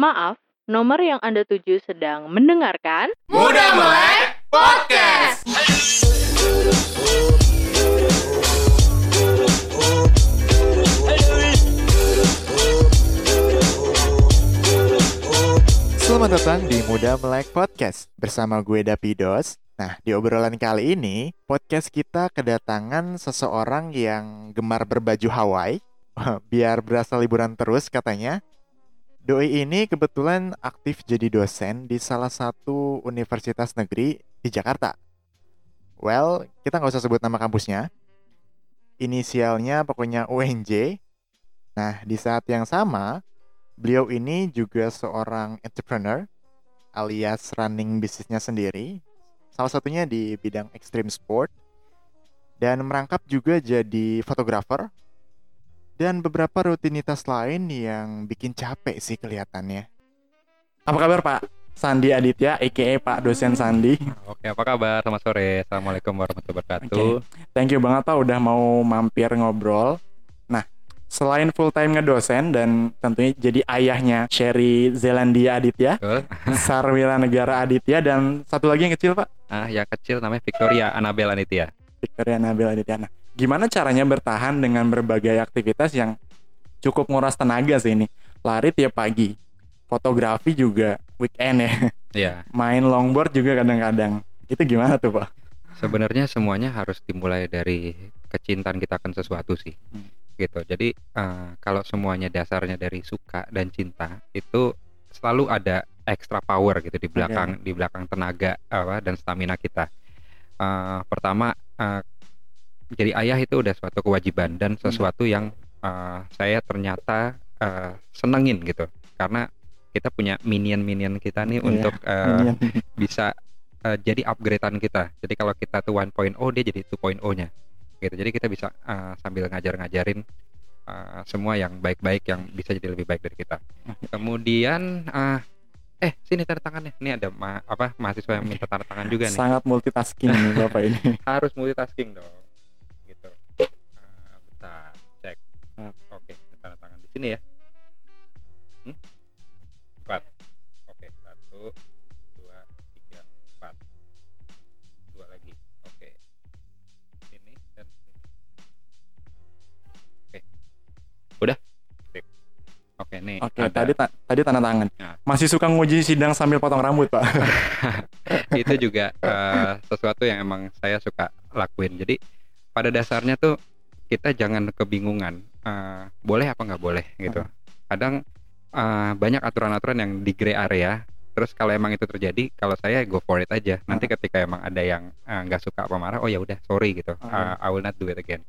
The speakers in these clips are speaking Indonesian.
Maaf, nomor yang Anda tuju sedang mendengarkan Muda Melek Podcast. Selamat datang di Muda Melek Podcast bersama gue Dapidos. Nah, di obrolan kali ini, podcast kita kedatangan seseorang yang gemar berbaju Hawaii. Biar berasa liburan terus katanya. Doi ini kebetulan aktif jadi dosen di salah satu universitas negeri di Jakarta. Well, kita nggak usah sebut nama kampusnya. Inisialnya pokoknya UNJ. Nah, di saat yang sama, Beliau ini juga seorang entrepreneur alias running bisnisnya sendiri. Salah satunya di bidang extreme sport dan merangkap juga jadi fotografer dan beberapa rutinitas lain yang bikin capek sih kelihatannya. Apa kabar Pak? Sandi Aditya, a.k.a. Pak Dosen Sandi. Oke, apa kabar? Selamat sore. Assalamualaikum warahmatullahi wabarakatuh. Thank you banget Pak udah mau mampir ngobrol. Nah, selain full time ngedosen dan tentunya jadi ayahnya Sherry Zelandia Aditya, Betul. Sarwila Negara Aditya dan satu lagi yang kecil Pak, Ah, yang kecil namanya Victoria Annabel Anitya. Victoria Nabil Aditya. Nah, gimana caranya bertahan dengan berbagai aktivitas yang cukup nguras tenaga sih ini? Lari tiap pagi, fotografi juga weekend ya, Iya, main longboard juga kadang-kadang. Itu gimana tuh Pak? sebenarnya semuanya harus dimulai dari kecintaan kita akan sesuatu sih. Hmm. Gitu. Jadi eh, kalau semuanya dasarnya dari suka dan cinta, itu selalu ada extra power gitu di belakang di belakang tenaga apa dan stamina kita. Eh, pertama eh, jadi ayah itu udah suatu kewajiban dan sesuatu yang eh, saya ternyata eh, senengin gitu. Karena kita punya minion-minion kita nih Iya, untuk Minion. bisa uh, jadi upgradean kita. Jadi kalau kita tuh 1.0 dia jadi 2.0-nya. Gitu. Jadi kita bisa uh, sambil ngajar-ngajarin uh, semua yang baik-baik yang bisa jadi lebih baik dari kita. Kemudian uh, eh sini tanda tangannya. Ini ada ma- apa mahasiswa yang minta tanda tangan juga nih. Sangat multitasking nih Bapak ini. Harus multitasking dong. Sini ya. Hmm? Empat. Oke, satu, dua, tiga, empat. Dua lagi. Oke. Sini dan sini. Oke. Udah? Oke, nih. Oke, ada- tadi ta- tadi tanda tangan. Nah. Masih suka nguji sidang sambil potong rambut, Pak. itu juga eh, sesuatu yang emang saya suka lakuin. Jadi pada dasarnya tuh kita jangan kebingungan eh, boleh apa nggak boleh gitu. Kadang eh, banyak aturan-aturan yang di gray area. Terus kalau emang itu terjadi, kalau saya go for it aja. Nanti ketika emang ada yang eh, nggak suka apa marah, oh ya udah sorry gitu. Eh, I will not do it again.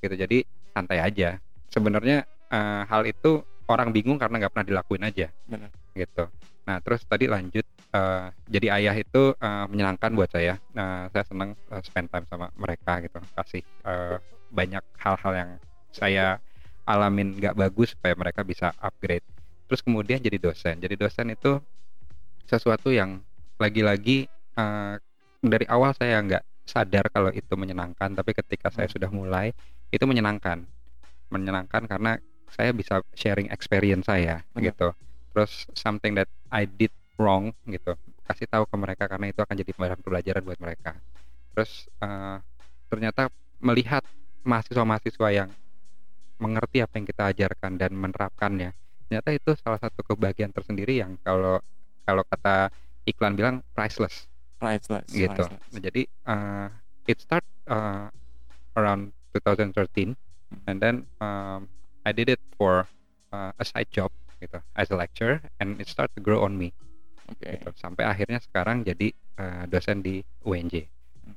Gitu. Jadi santai aja. Sebenarnya eh, hal itu orang bingung karena nggak pernah dilakuin aja. Benar. Gitu. Nah terus tadi lanjut eh, jadi ayah itu eh, menyenangkan buat saya. Nah, saya senang eh, spend time sama mereka gitu, kasih eh, banyak hal-hal yang saya alamin nggak bagus supaya mereka bisa upgrade. Terus kemudian jadi dosen. Jadi dosen itu sesuatu yang lagi-lagi eh, dari awal saya nggak sadar kalau itu menyenangkan, tapi ketika saya sudah mulai itu menyenangkan, menyenangkan karena saya bisa sharing experience saya Benar. gitu. Terus something that I did wrong gitu kasih tahu ke mereka karena itu akan jadi bahan pembelajaran buat mereka terus eh, ternyata melihat mahasiswa-mahasiswa yang mengerti apa yang kita ajarkan dan menerapkannya ternyata itu salah satu kebahagiaan tersendiri yang kalau kalau kata iklan bilang priceless Priceless. gitu priceless. Nah, jadi uh, it start uh, around 2013 and then um, I did it for uh, a side job gitu as a lecturer and it start to grow on me Oke. gitu. sampai akhirnya sekarang jadi uh, dosen di UNJ.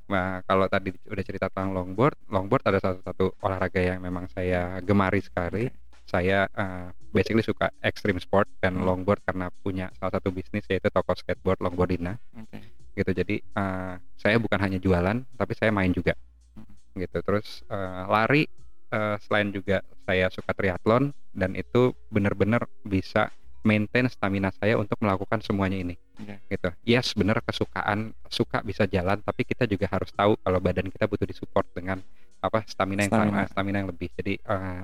Nah, kalau tadi udah cerita tentang longboard, longboard ada satu satu olahraga yang memang saya gemari sekali. Saya uh, basically suka extreme sport dan Hmm. longboard karena punya salah satu bisnis yaitu toko skateboard Longboardina Oke. gitu. Jadi uh, saya bukan hanya jualan, tapi saya main juga. Hmm. Gitu. Terus uh, lari uh, selain juga saya suka triathlon dan itu benar-benar bisa maintain stamina saya untuk melakukan semuanya ini Oke. gitu yes bener kesukaan suka bisa jalan tapi kita juga harus tahu kalau badan kita butuh disupport dengan apa stamina yang Stamina. stamina, stamina yang lebih jadi eh,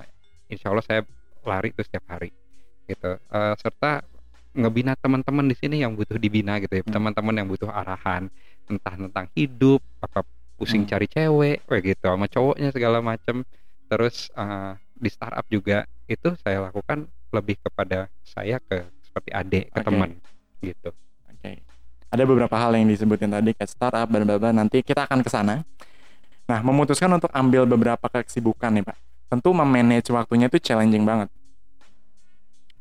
insya Allah saya lari itu setiap hari gitu Eh, serta ngebina teman-teman di sini yang butuh dibina gitu ya Hmm. teman-teman yang butuh arahan entah tentang hidup apa pusing Hmm. cari cewek kayak gitu sama cowoknya segala macem terus eh, di startup juga itu saya lakukan lebih kepada saya ke seperti adik ke Oke. teman gitu Oke. Ada beberapa hal yang disebutin tadi kayak startup dan bla nanti kita akan ke sana. Nah, memutuskan untuk ambil beberapa kesibukan nih, Pak. Tentu memanage waktunya itu challenging banget.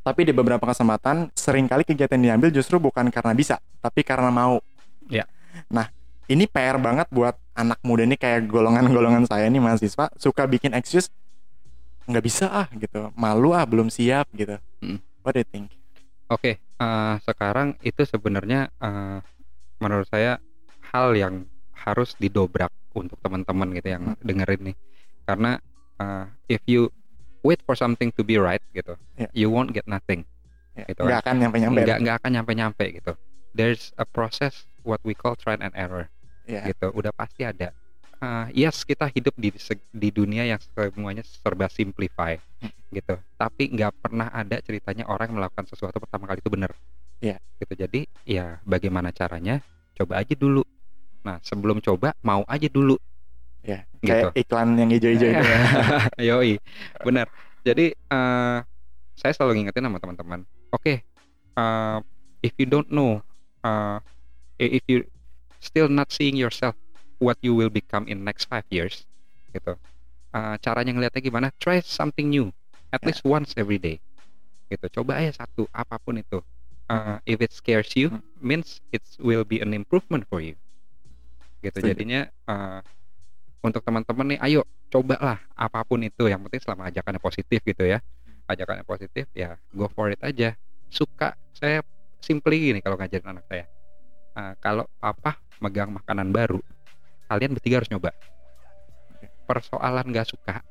Tapi di beberapa kesempatan sering kali kegiatan yang diambil justru bukan karena bisa, tapi karena mau. Ya. Nah, ini PR banget buat anak muda nih kayak golongan-golongan saya nih mahasiswa suka bikin excuse nggak bisa ah gitu, malu ah belum siap gitu. Mm. What do you think? Oke, eh, sekarang itu sebenarnya eh, menurut saya hal yang harus didobrak untuk teman-teman gitu yang Hmm. dengerin nih. Karena eh, if you wait for something to be right gitu, Ya. you won't get nothing. Ya, Gitu nggak akan nyampe-nyampe. Nggak nggak akan nyampe-nyampe gitu. There's a process what we call trial and error Ya. gitu. Udah pasti ada. Eh, yes, kita hidup di di dunia yang semuanya serba simplify gitu. Tapi nggak pernah ada ceritanya orang melakukan sesuatu pertama kali itu benar. Iya. Gitu. Jadi ya bagaimana caranya? Coba aja dulu. Nah, sebelum coba mau aja dulu. Ya, Gitu. kayak iklan yang hijau-hijau itu ya. Yoi, benar. Jadi eh, saya selalu ngingetin sama teman-teman. Oke, eh, if you don't know, eh, if you still not seeing yourself what you will become in next five years, gitu. eh, caranya ngelihatnya gimana? Try something new, at Ya. least once every day. Gitu. Coba aja satu, apa pun itu. Eh, if it scares you, Hmm. means it will be an improvement for you. Gitu. Setuju. Jadinya eh, untuk teman-teman nih, ayo cobalah apa pun itu yang penting selama ajakannya positif gitu ya ajakannya positif ya go for it aja suka saya simply gini kalau ngajarin anak saya Eh, kalau papa megang makanan baru kalian bertiga harus nyoba persoalan nggak suka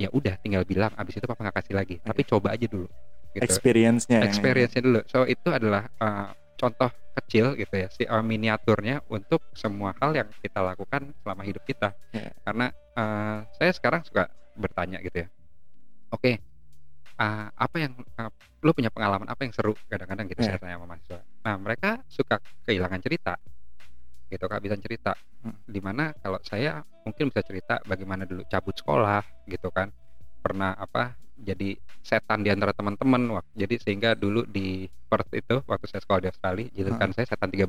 ya udah tinggal bilang abis itu papa nggak kasih lagi tapi coba aja dulu gitu Experience-nya experience-nya dulu. So itu adalah uh, contoh kecil gitu ya, si uh, miniaturnya untuk semua hal yang kita lakukan selama hidup kita. Ya. Karena uh, saya sekarang suka bertanya gitu ya. Oke, uh, apa yang uh, lu punya pengalaman apa yang seru kadang-kadang gitu Ya. saya tanya sama mahasiswa. Nah mereka suka kehilangan cerita, gitu kak bisa cerita. Hmm. Di mana kalau saya mungkin bisa cerita bagaimana dulu cabut sekolah gitu kan, pernah apa jadi setan di antara teman-teman jadi sehingga dulu di Perth itu waktu saya sekolah di Australia julukan saya setan 13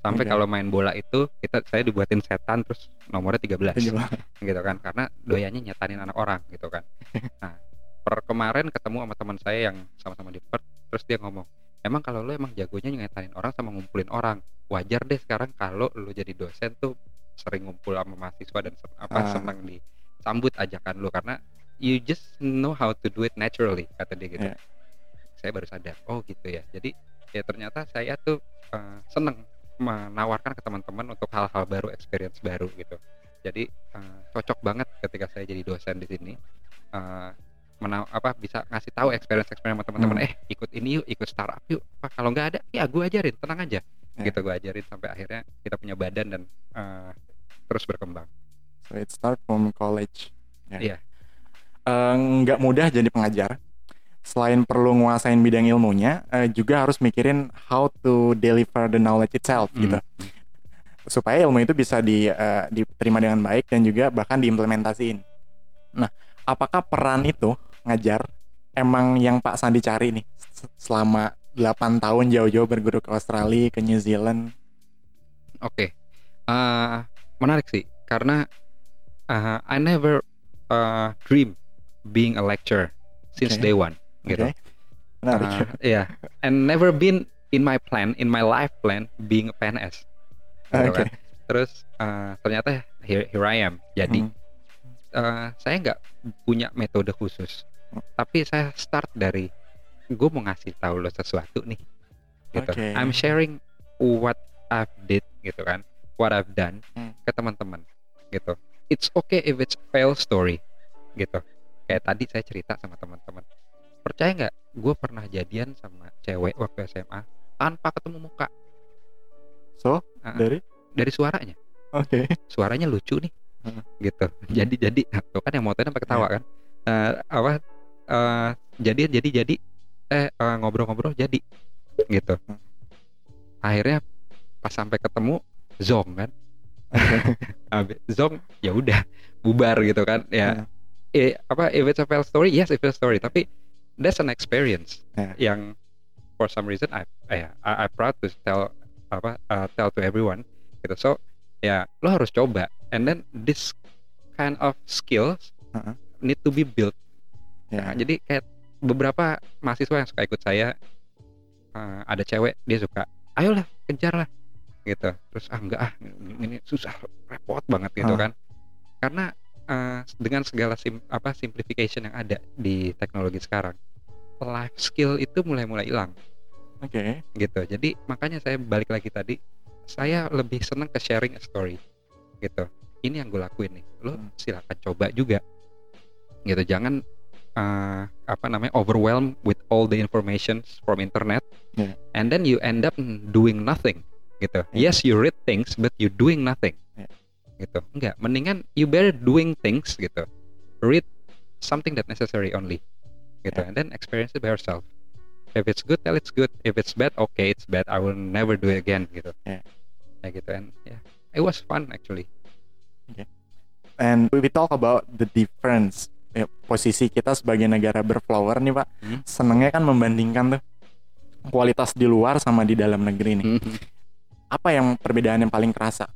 sampai Oke. kalau main bola itu kita saya dibuatin setan terus nomornya 13 Gimana? gitu kan karena doyannya nyetanin anak orang gitu kan nah per kemarin ketemu sama teman saya yang sama-sama di Perth terus dia ngomong emang kalau lo emang jagonya nyetanin orang sama ngumpulin orang wajar deh sekarang kalau lo jadi dosen tuh sering ngumpul sama mahasiswa dan sen- apa Ah. senang disambut ajakan lo karena you just know how to do it naturally kata dia gitu. Iya. saya baru sadar oh gitu ya. Jadi ya ternyata saya tuh eh, seneng menawarkan ke teman-teman untuk hal-hal baru experience baru gitu. Jadi eh, cocok banget ketika saya jadi dosen di sini. Eh, mena- apa bisa ngasih tahu experience experience sama teman-teman Hmm. eh ikut ini yuk ikut startup yuk apa kalau nggak ada ya gue ajarin tenang aja Ya. gitu gue ajarin sampai akhirnya kita punya badan dan eh, terus berkembang So it start from college. Ya. Iya. Eh, nggak mudah jadi pengajar. Selain perlu nguasain bidang ilmunya, eh, juga harus mikirin how to deliver the knowledge itself Hmm. gitu. Supaya ilmu itu bisa di, eh, diterima dengan baik dan juga bahkan diimplementasiin. Nah, apakah peran itu ngajar emang yang Pak Sandi cari nih selama 8 tahun jauh-jauh berguru ke Australia, ke New Zealand? Oke, Eh, menarik sih karena uh, I never uh, dream being a lecturer since Oke. day one, gitu. Menarik. Uh, yeah, and never been in my plan, in my life plan, being a PNS. gitu Oke. kan. Terus uh, ternyata here, here I am. Jadi Hmm. uh, saya nggak punya metode khusus. Tapi saya start dari gue mau ngasih tahu lo sesuatu nih, gitu. Oke. I'm sharing what I've did, gitu kan, what I've done Hmm. ke teman-teman, gitu. It's okay if it's fail story, gitu. Kayak tadi saya cerita sama teman-teman. Percaya nggak? Gue pernah jadian sama cewek waktu SMA tanpa ketemu muka So, Ah. dari dari suaranya. Oke. suaranya lucu nih Heeh. gitu jadi jadi tuh kan yang motoin sampai ketawa Iya. kan Eh, apa eh, jadi jadi jadi eh eh, ngobrol-ngobrol jadi gitu. Akhirnya pas sampai ketemu zong kan? Zong ya udah bubar gitu kan ya. Eh, apa if it's a fail story yes it's a story tapi that's an experience Ya. yang for some reason I I, I proud to tell apa uh, tell to everyone gitu. So ya lo harus coba. And then this kind of skills Uh-uh. need to be built Ya. Nah, jadi kayak beberapa mahasiswa yang suka ikut saya eh, ada cewek dia suka ayolah kejar lah gitu terus ah enggak ah ini susah repot banget gitu Ah. kan karena eh, dengan segala sim, apa simplification yang ada di teknologi sekarang life skill itu mulai-mulai hilang Oke. gitu jadi makanya saya balik lagi tadi saya lebih senang ke sharing a story gitu ini yang gue lakuin nih lo Hmm. silakan coba juga gitu jangan uh, apa namanya overwhelmed with all the information from internet. Yeah. and then you end up doing nothing gitu. Yeah. yes you read things but you doing nothing Yeah. gitu. Enggak mendingan you better doing things gitu. Read something that necessary only gitu. Yeah. and then experience it by yourself. If it's good tell it's good. If it's bad okay it's bad. I will never do it again gitu. Yeah. ya gitu. And yeah it was fun actually. And we talk about the difference ya, posisi kita sebagai negara berflower nih pak. Hmm. Senengnya kan membandingkan tuh kualitas di luar sama di dalam negeri nih. Mhm. Apa yang perbedaan yang paling kerasa?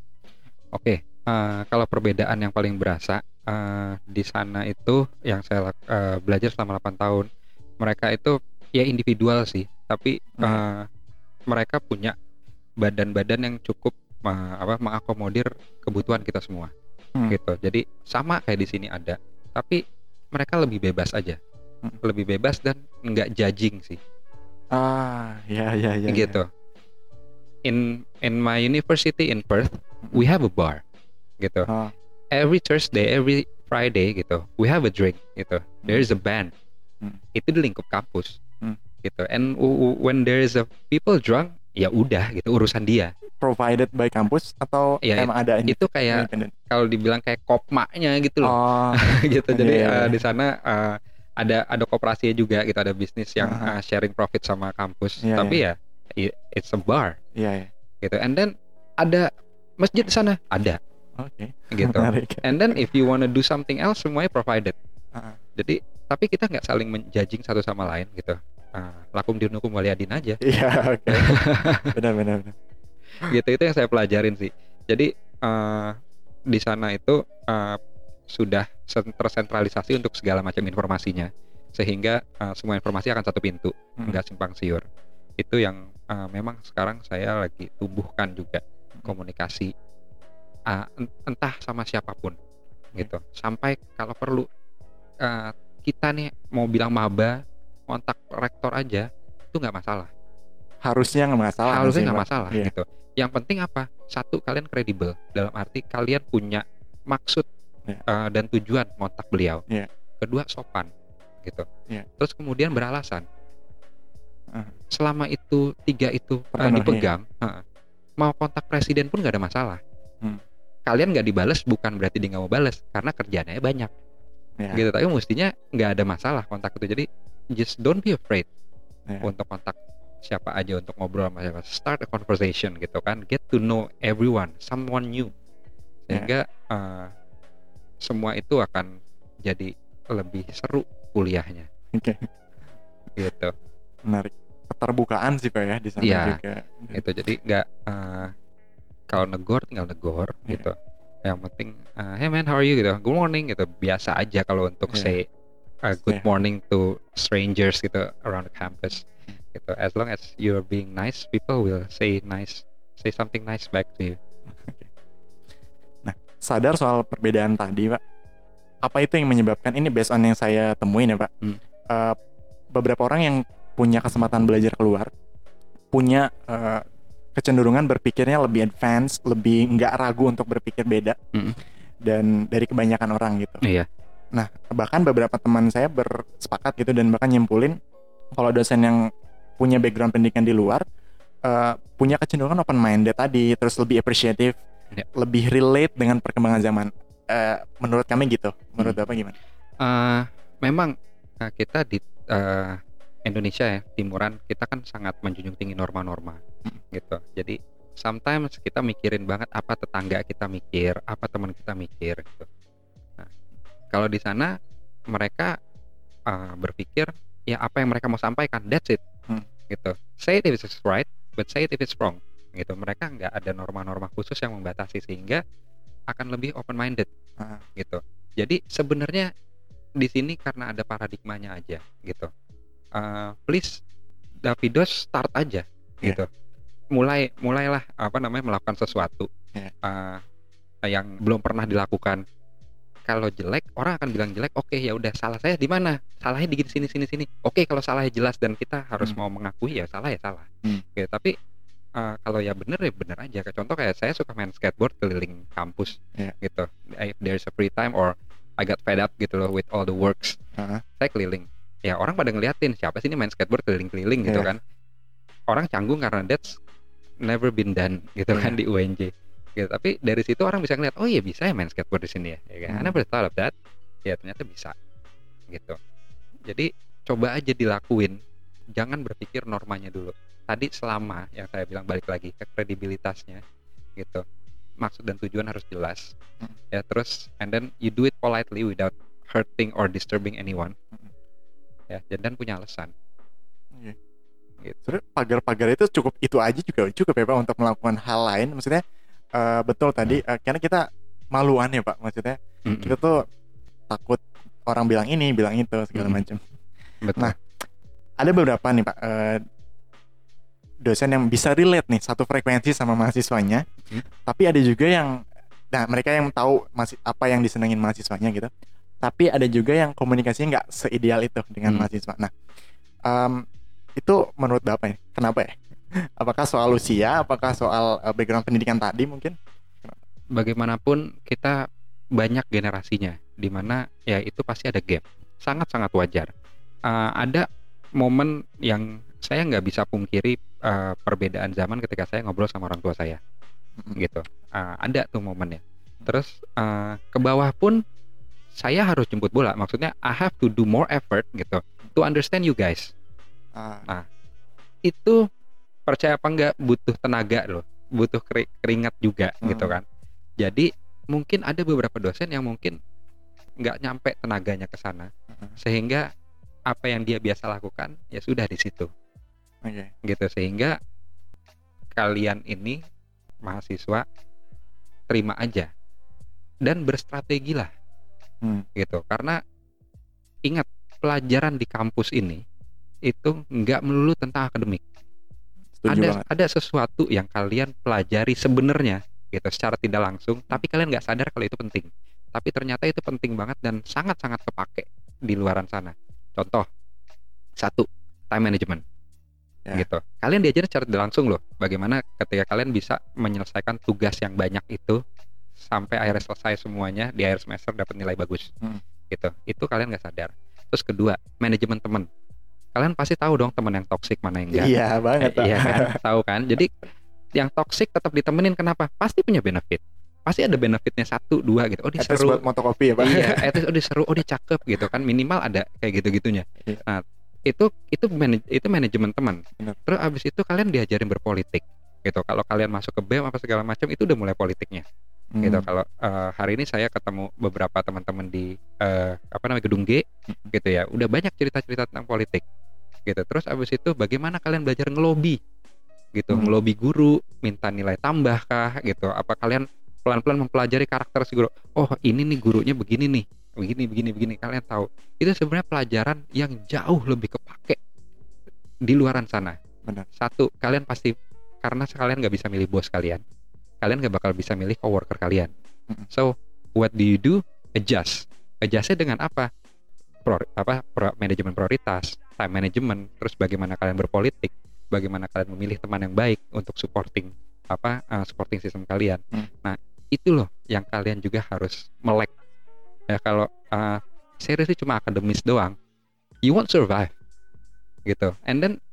Oke, eh, kalau perbedaan yang paling berasa eh, di sana itu yang saya eh, belajar selama 8 tahun, mereka itu ya individual sih, tapi eh, mereka punya badan-badan yang cukup eh, apa mengakomodir kebutuhan kita semua, Hmm. gitu. Jadi sama kayak di sini ada, tapi mereka lebih bebas aja, Hmm. lebih bebas dan nggak judging sih. Ah, ya ya ya. ya. gitu. In in my university in Perth, we have a bar, gitu. Oh, Every Thursday, every Friday, gitu, we have a drink, gitu. There is a band. Hmm. Itu di lingkup kampus, Hmm. gitu. And when there is a people drunk, ya udah, gitu urusan dia. provided by kampus atau Iya, emang ada ini? Itu kayak kalau dibilang kayak kopmaknya gitu loh, Oh, gitu. Jadi Iya, eh, iya. di sana eh, ada ada koperasinya juga, gitu. Ada bisnis yang Aha. eh, sharing profit sama kampus. Iya, Tapi ya, i- it's a bar, iya ya. gitu. And then ada masjid di sana, ada. Oke. gitu. Menarik. And then if you wanna do something else semuanya provided. Ah. Jadi tapi kita nggak saling menjudging satu sama lain gitu. Ah, lakum dinukum waliadin aja. Iya, oke. Benar benar benar. gitu itu yang saya pelajarin sih. Jadi eh, di sana itu eh, sudah sen- tersentralisasi untuk segala macam informasinya sehingga eh, semua informasi akan satu pintu, Hmm. nggak simpang siur. Itu yang eh, memang sekarang saya lagi tumbuhkan juga komunikasi en- entah sama siapa pun gitu. Sampai kalau perlu eh, kita nih mau bilang maba kontak rektor aja itu nggak masalah. Harusnya nggak masalah. Harusnya nggak masalah Iya. gitu. Yang penting apa? Satu kalian kredibel dalam arti kalian punya maksud Iya. eh, dan tujuan kontak beliau. Iya. Kedua sopan gitu. Iya. Terus kemudian beralasan. Selama itu tiga itu eh, Terpenuhi. dipegang, heeh, mau kontak presiden pun nggak ada masalah. Hmm. Kalian nggak dibales bukan berarti dia nggak mau bales karena kerjaannya banyak Iya. gitu. Tapi mestinya nggak ada masalah kontak itu. Jadi just don't be afraid Iya. untuk kontak siapa aja untuk ngobrol sama siapa start a conversation gitu kan get to know everyone someone new sehingga uh, semua itu akan jadi lebih seru kuliahnya Oke. gitu Menarik. Keterbukaan sih Pak ya di sana Iya. juga. gitu jadi nggak uh, kalau negor tinggal negor Iya. gitu yang penting uh, hey man how are you gitu good morning gitu biasa aja kalau untuk Iya. say uh, good Iya. morning to strangers gitu around the campus gitu. As long as you're being nice people will say nice say something nice back to you. Sadar soal perbedaan tadi pak. Apa itu yang menyebabkan? Ini based on yang saya temuin ya pak. Hmm. Eh, beberapa orang yang punya kesempatan belajar keluar punya eh, kecenderungan berpikirnya lebih advance lebih nggak ragu untuk berpikir beda Hmm. dan dari kebanyakan orang gitu. Iya nah bahkan beberapa teman saya bersepakat gitu dan bahkan nyimpulin kalau dosen yang punya background pendidikan di luar eh, punya kecenderungan open minded tadi terus lebih appreciative Ya. lebih relate dengan perkembangan zaman. Eh, menurut kami gitu. Menurut Hmm. bapak gimana? Eh, memang eh, kita di eh, Indonesia ya timuran kita kan sangat menjunjung tinggi norma-norma gitu. Jadi sometimes kita mikirin banget apa tetangga kita mikir apa teman kita mikir gitu kalau di sana mereka uh, berpikir ya apa yang mereka mau sampaikan that's it. Hmm. gitu. Say it if it's right but say it if it's wrong. Gitu. Mereka nggak ada norma-norma khusus yang membatasi sehingga akan lebih open minded Ah. gitu. Jadi sebenarnya di sini karena ada paradigmanya aja gitu. Uh, please Davidos start aja Iya. gitu. Mulai mulailah apa namanya melakukan sesuatu Iya. uh, yang belum pernah dilakukan kalau jelek orang akan bilang jelek oke ya udah salah saya di mana salahnya di sini sini sini oke kalau salahnya jelas dan kita harus Hmm. mau mengakui ya salah ya salah Hmm. Gitu, tapi uh, kalau ya bener ya bener aja kayak contoh kayak saya suka main skateboard keliling kampus Iya. gitu if there's a free time or I got fed up gitu loh with all the works Ah. saya keliling ya orang pada ngeliatin siapa sih ini main skateboard keliling-keliling gitu Iya. kan orang canggung karena that's never been done gitu kan Iya. di UNJ gitu tapi dari situ orang bisa ngeliat oh iya bisa ya main skateboard di sini ya, ya kan? Hmm. of that ya ternyata bisa gitu jadi coba aja dilakuin jangan berpikir normanya dulu tadi selama yang saya bilang balik lagi ke kredibilitasnya gitu maksud dan tujuan harus jelas Hmm. ya terus and then you do it politely without hurting or disturbing anyone Hmm. ya dan, dan punya alasan Iya. Gitu. Pagar-pagar itu cukup itu aja juga cukup ya Pak untuk melakukan hal lain. Maksudnya eh, betul tadi eh, karena kita maluan ya Pak. Maksudnya Mm-mm. kita tuh takut orang bilang ini, bilang itu segala Mm-mm. macam. betul Nah, Ada beberapa nih Pak eh, dosen yang bisa relate nih satu frekuensi sama mahasiswanya. Hmm. Tapi ada juga yang nah mereka yang tahu masih apa yang disenengin mahasiswanya gitu. Tapi ada juga yang komunikasinya nggak seideal itu dengan Hmm. mahasiswa. Nah, em, itu menurut Bapak ya, kenapa ya? Apakah soal usia, apakah soal eh, background pendidikan tadi mungkin? bagaimanapun kita banyak generasinya di mana ya itu pasti ada gap. Sangat-sangat wajar. Uh, ada momen yang saya nggak bisa pungkiri uh, perbedaan zaman ketika saya ngobrol sama orang tua saya. Gitu. Uh, ada tuh momennya. Terus uh, ke bawah pun saya harus jemput bola. Maksudnya I have to do more effort gitu to understand you guys. Ah, itu percaya apa nggak butuh tenaga loh butuh keri- keringat juga Hmm. gitu kan jadi mungkin ada beberapa dosen yang mungkin nggak nyampe tenaganya ke sana Mm-mm. sehingga apa yang dia biasa lakukan ya sudah di situ Oke. gitu sehingga kalian ini mahasiswa terima aja dan berstrategi lah Hmm. gitu karena ingat pelajaran di kampus ini itu nggak melulu tentang akademik Setuju ada banget. ada sesuatu yang kalian pelajari sebenarnya gitu secara tidak langsung tapi kalian nggak sadar kalau itu penting tapi ternyata itu penting banget dan sangat sangat kepake di luaran sana contoh satu time management Ya. gitu kalian diajarin secara tidak langsung loh bagaimana ketika kalian bisa menyelesaikan tugas yang banyak itu sampai akhirnya selesai semuanya di akhir semester dapat nilai bagus Hmm. gitu itu kalian nggak sadar terus kedua manajemen teman kalian pasti tahu dong teman yang toksik mana yang enggak. Iya banget. Eh, iya kan? Tahu kan? Jadi yang toksik tetap ditemenin kenapa? Pasti punya benefit. Pasti ada benefitnya satu dua gitu. Oh dia seru. buat motokopi ya Pak. iya least oh dia seru. Oh dia cakep gitu kan. Minimal ada kayak gitu gitunya Iya. nah itu itu manaj- itu manajemen teman. Terus abis itu kalian diajarin berpolitik gitu. Kalau kalian masuk ke BEM apa segala macam itu udah mulai politiknya Hmm. gitu kalau eh, hari ini saya ketemu beberapa teman-teman di eh, apa namanya gedung G Hmm. gitu ya. Udah banyak cerita-cerita tentang politik gitu. Terus abis itu bagaimana kalian belajar ngelobi? Gitu Hmm. ngelobi guru minta nilai tambah kah? Gitu. Apa kalian pelan-pelan mempelajari karakter si guru? Oh ini nih gurunya begini nih. Begini begini begini. Kalian tahu. Itu sebenarnya pelajaran yang jauh lebih kepake di luaran sana. Benar. satu kalian pasti karena kalian nggak bisa milih bos kalian kalian nggak bakal bisa milih coworker kalian. Mm-mm. so what do you do? Adjust. Adjustnya dengan apa Apa pro- manajemen prioritas time management terus bagaimana kalian berpolitik bagaimana kalian memilih teman yang baik untuk supporting apa uh, supporting sistem kalian. Hmm. nah itu loh yang kalian juga harus melek. Ya kalau uh, seriously cuma akademis doang you won't survive gitu. And then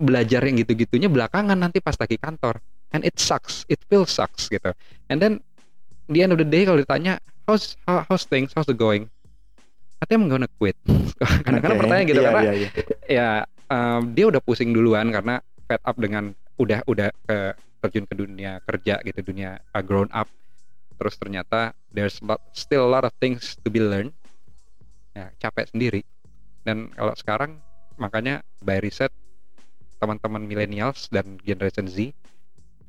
belajar yang gitu-gitunya belakangan nanti pas lagi kantor and it sucks it feels sucks gitu. And then the end of the day kalau ditanya how's how, how's things how's the going Think I'm gonna quit kadang-kadang Oke. pertanyaan gitu Iya, karena iya, iya. ya um, dia udah pusing duluan karena fed up dengan udah udah ke terjun ke dunia kerja gitu dunia uh, grown up terus ternyata there's lot, still a lot of things to be learned ya capek sendiri dan kalau sekarang makanya by riset teman-teman millennials dan generation Z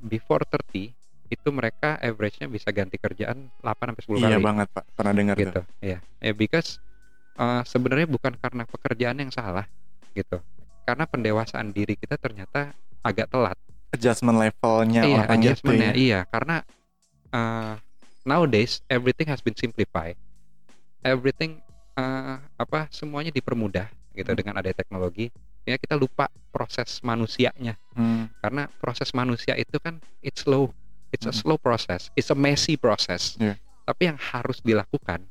before 30 itu mereka average-nya bisa ganti kerjaan 8 sampai 10 Iya kali banget pak, pernah dengar gitu. Iya. Ya because uh, sebenarnya bukan karena pekerjaan yang salah gitu. Karena pendewasaan diri kita ternyata agak telat. Adjustment levelnya iya, orang itu adjustment-nya. ya. Iya, karena uh, nowadays everything has been simplified. Everything uh, apa semuanya dipermudah gitu Hmm. dengan adanya teknologi. Ya kita lupa proses manusianya Hmm, karena proses manusia itu kan it's slow it's a Mm. slow process it's a messy process Iya. tapi yang harus dilakukan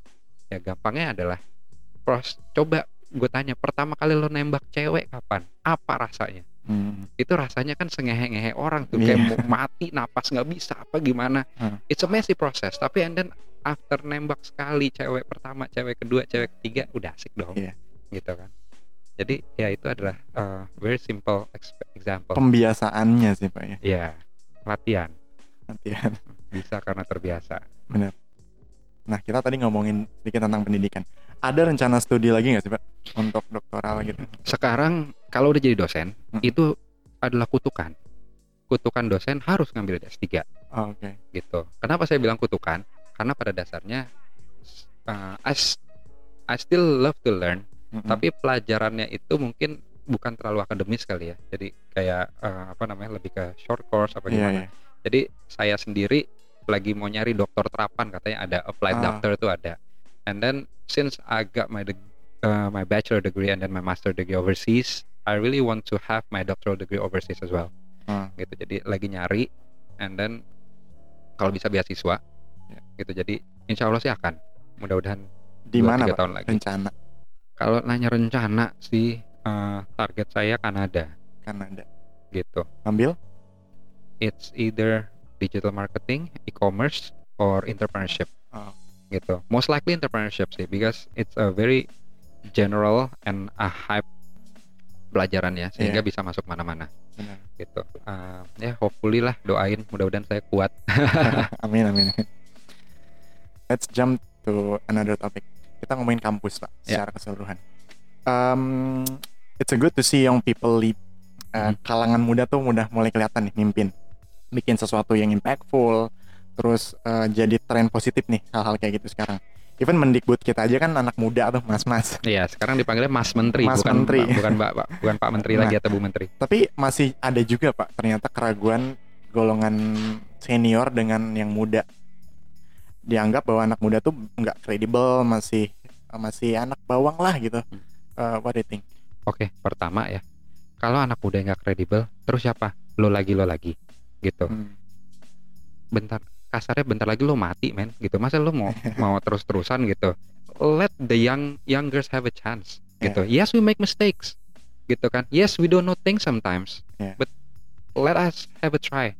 ya gampangnya adalah pros coba gue tanya pertama kali lo nembak cewek kapan apa rasanya hmm. itu rasanya kan sengehe-ngehe orang tuh Iya. kayak mau mati napas nggak bisa apa gimana Hmm. it's a messy process tapi and then after nembak sekali cewek pertama cewek kedua cewek ketiga udah asik dong Iya. gitu kan jadi ya itu adalah uh, very simple ex- example Pembiasaannya sih pak ya. ya latihan Latihan. bisa karena terbiasa Nah kita tadi ngomongin sedikit tentang pendidikan. Ada rencana studi lagi nggak sih pak untuk doktoral gitu? sekarang kalau udah jadi dosen Mm. itu adalah kutukan kutukan dosen harus ngambil S3 Oh, Oke. gitu kenapa saya bilang kutukan karena pada dasarnya uh, I, still love to learn Mm-mm. tapi pelajarannya itu mungkin bukan terlalu akademis kali ya jadi kayak uh, apa namanya lebih ke short course apa Iya gimana iya. jadi saya sendiri lagi mau nyari dokter terapan katanya ada applied Ah. doctor itu ada and then since I got my deg- uh, my bachelor degree and then my master degree overseas I really want to have my doctoral degree overseas as well Ah. gitu jadi lagi nyari and then kalau bisa beasiswa Ya. gitu jadi insya Allah sih akan mudah-mudahan Di mana pak? tahun lagi Rencana kalau nanya rencana sih uh, target saya Kanada Kanada. gitu Ambil? it's either digital marketing, e-commerce, or entrepreneurship. Oh. Gitu. Most likely entrepreneurship sih, because it's a very general and a hype pelajaran ya, sehingga Iya. bisa masuk mana-mana. Gitu. Uh, ya hopefully lah, doain, mudah-mudahan saya kuat. amin amin. Let's jump to another topic. Kita ngomongin kampus pak, Ya. secara keseluruhan. Um, it's a good to see young people lead. Uh. Kalangan muda tuh udah mulai kelihatan nih mimpin, bikin sesuatu yang impactful, terus uh, jadi tren positif nih hal-hal kayak gitu sekarang. Even Mendikbud kita aja kan anak muda tuh mas-mas. Iya, sekarang dipanggilnya Mas Menteri, Mas bukan Menteri. Pak- bukan Pak, Pak- bukan Pak Menteri Nah. lagi atau Bu Menteri. Tapi masih ada juga pak ternyata keraguan golongan senior dengan yang muda. Dianggap bahwa anak muda tuh nggak kredibel, masih masih anak bawang lah gitu. Hmm. Uh, what do you think? Oke, pertama ya, kalau anak muda nggak kredibel, terus siapa? Lo lagi, lo lagi, gitu. Hmm. bentar kasarnya bentar lagi lo mati men gitu. Masa lo mau mau terus terusan gitu. Let the young youngers have a chance gitu. Yes we make mistakes gitu kan. Yes we don't know things sometimes Yeah. but let us have a try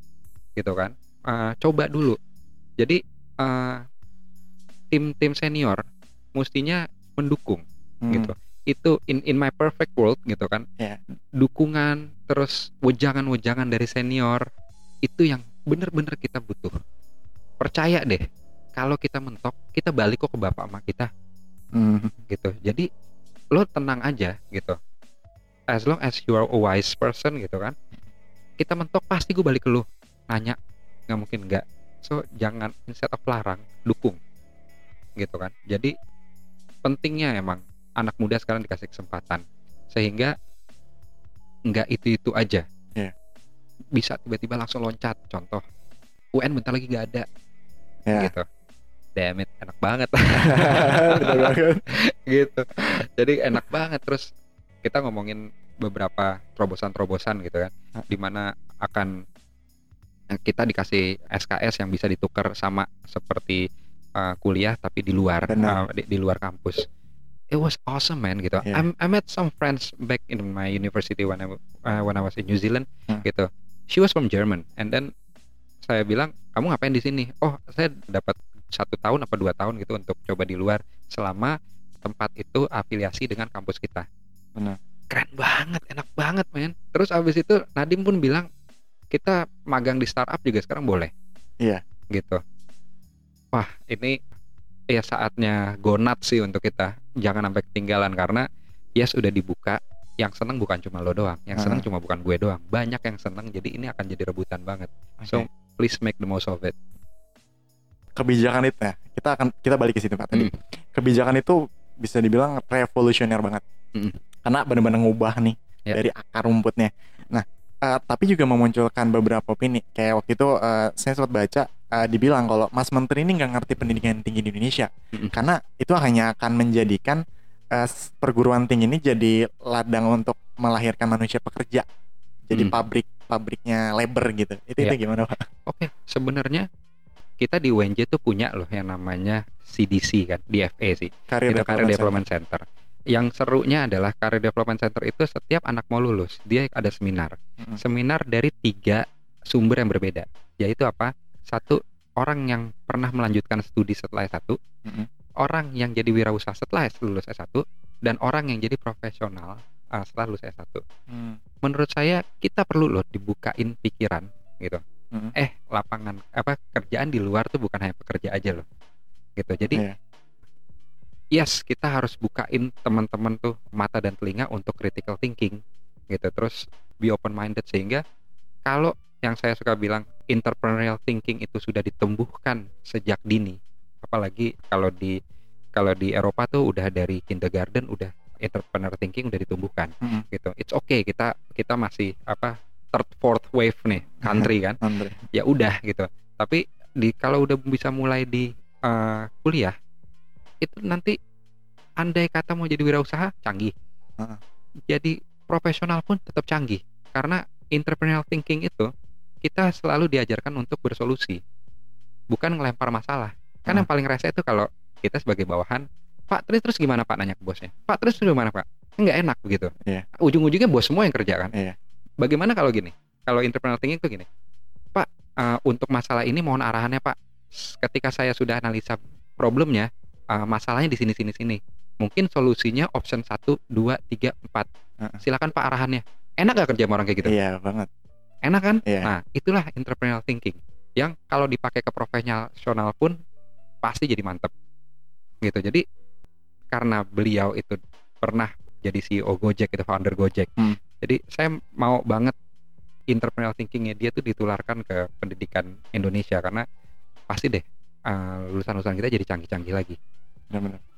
gitu kan. Eh, coba dulu. Jadi eh, tim-tim senior mestinya mendukung Hmm. gitu. Itu in in my perfect world gitu kan. Yeah. dukungan terus wejangan-wejangan dari senior itu yang bener-bener kita butuh percaya deh kalau kita mentok kita balik kok ke bapak emak kita. Hmm. gitu. Jadi lo tenang aja gitu. As long as you are a wise person gitu kan. Kita mentok pasti gue balik ke lo nanya nggak mungkin nggak. So jangan instead of larang dukung. Gitu kan. Jadi pentingnya emang anak muda sekarang dikasih kesempatan. Sehingga nggak itu itu aja. Iya. bisa tiba-tiba langsung loncat. Contoh UN bentar lagi nggak ada Ya. gitu damn it enak banget gitu jadi enak banget terus kita ngomongin beberapa terobosan-terobosan gitu kan Hah. di mana akan kita dikasih SKS yang bisa ditukar sama seperti eh, kuliah tapi di luar Benar. eh, di, di luar kampus it was awesome man gitu Yeah. I'm- I met some friends back in my university when I uh, when I was in New Zealand Hmm. gitu she was from German and then saya bilang kamu ngapain di sini? Oh saya dapat satu tahun apa dua tahun gitu untuk coba di luar selama tempat itu afiliasi dengan kampus kita. Benar. keren banget enak banget men. Terus abis itu Nadim pun bilang kita magang di startup juga sekarang boleh. Iya. gitu. Wah ini ya saatnya gonat sih untuk kita. Jangan sampai ketinggalan karena ya sudah dibuka. Yang seneng bukan cuma lo doang yang seneng Ah. cuma bukan gue doang. Banyak yang seneng jadi ini akan jadi rebutan banget. So Oke. Please make the most of it kebijakan itu ya kita akan kita balik ke situ pak tadi Mm. kebijakan itu bisa dibilang revolusioner banget Mm. karena benar-benar ngubah nih Ya. dari akar rumputnya nah eh, tapi juga memunculkan beberapa opini kayak waktu itu eh, saya sempat baca eh, dibilang kalau Mas Menteri ini nggak ngerti pendidikan tinggi di Indonesia Mm-mm. karena itu hanya akan menjadikan s- perguruan tinggi ini jadi ladang untuk melahirkan manusia pekerja jadi Mm. pabrik pabriknya labor gitu itu Ya. itu gimana pak Oke, sebenarnya kita di UNJ tuh punya loh yang namanya CDC kan, DFA sih. Career itu Career Development Development Center. Yang serunya adalah Career Development Center itu setiap anak mau lulus, dia ada seminar. Mm-mm. Seminar dari tiga sumber yang berbeda. Yaitu apa? Satu, orang yang pernah melanjutkan studi setelah S1, Mm-mm. orang yang jadi wirausaha setelah lulus S1, dan orang yang jadi profesional uh, setelah lulus S1 Hmm. Menurut saya kita perlu loh dibukain pikiran gitu. Mm-mm. Eh lapangan apa kerjaan di luar tuh bukan hanya pekerja aja loh. Gitu. Jadi Iya. yes kita harus bukain teman-teman tuh mata dan telinga untuk critical thinking gitu. Terus be open minded sehingga kalau yang saya suka bilang entrepreneurial thinking itu sudah ditumbuhkan sejak dini. Apalagi kalau di kalau di Eropa tuh udah dari kindergarten udah entrepreneur thinking udah ditumbuhkan Mm-mm. gitu. It's okay kita kita masih apa third fourth wave nih country kan. Ya udah gitu. Tapi di kalau udah bisa mulai di eh, kuliah itu nanti andai kata mau jadi wirausaha canggih. Heeh. Jadi profesional pun tetap canggih karena entrepreneurial thinking itu kita selalu diajarkan untuk bersolusi. Bukan ngelempar masalah. Kan yang paling rese itu kalau kita sebagai bawahan, Pak terus terus gimana Pak nanya ke bosnya? Pak terus terus gimana Pak? Nggak enak begitu. Iya. Ujung-ujungnya bos semua yang kerja kan. Iya. Bagaimana kalau gini? Kalau entrepreneurial thinking itu gini, Pak eh, untuk masalah ini mohon arahannya Pak. Ketika saya sudah analisa problemnya, eh, masalahnya di sini sini sini. Mungkin solusinya option 1, 2, 3, 4. Heeh. Silakan Pak arahannya. Enak gak kerja sama orang kayak gitu? Iya banget. Enak kan? Iya. Nah, itulah entrepreneurial thinking yang kalau dipakai ke profesional pun pasti jadi mantep. Gitu. Jadi karena beliau itu pernah jadi CEO Gojek itu founder Gojek. Hmm. Jadi saya mau banget entrepreneurial thinkingnya dia tuh ditularkan ke pendidikan Indonesia karena pasti deh uh, lulusan-lulusan kita jadi canggih-canggih lagi. Benar-benar.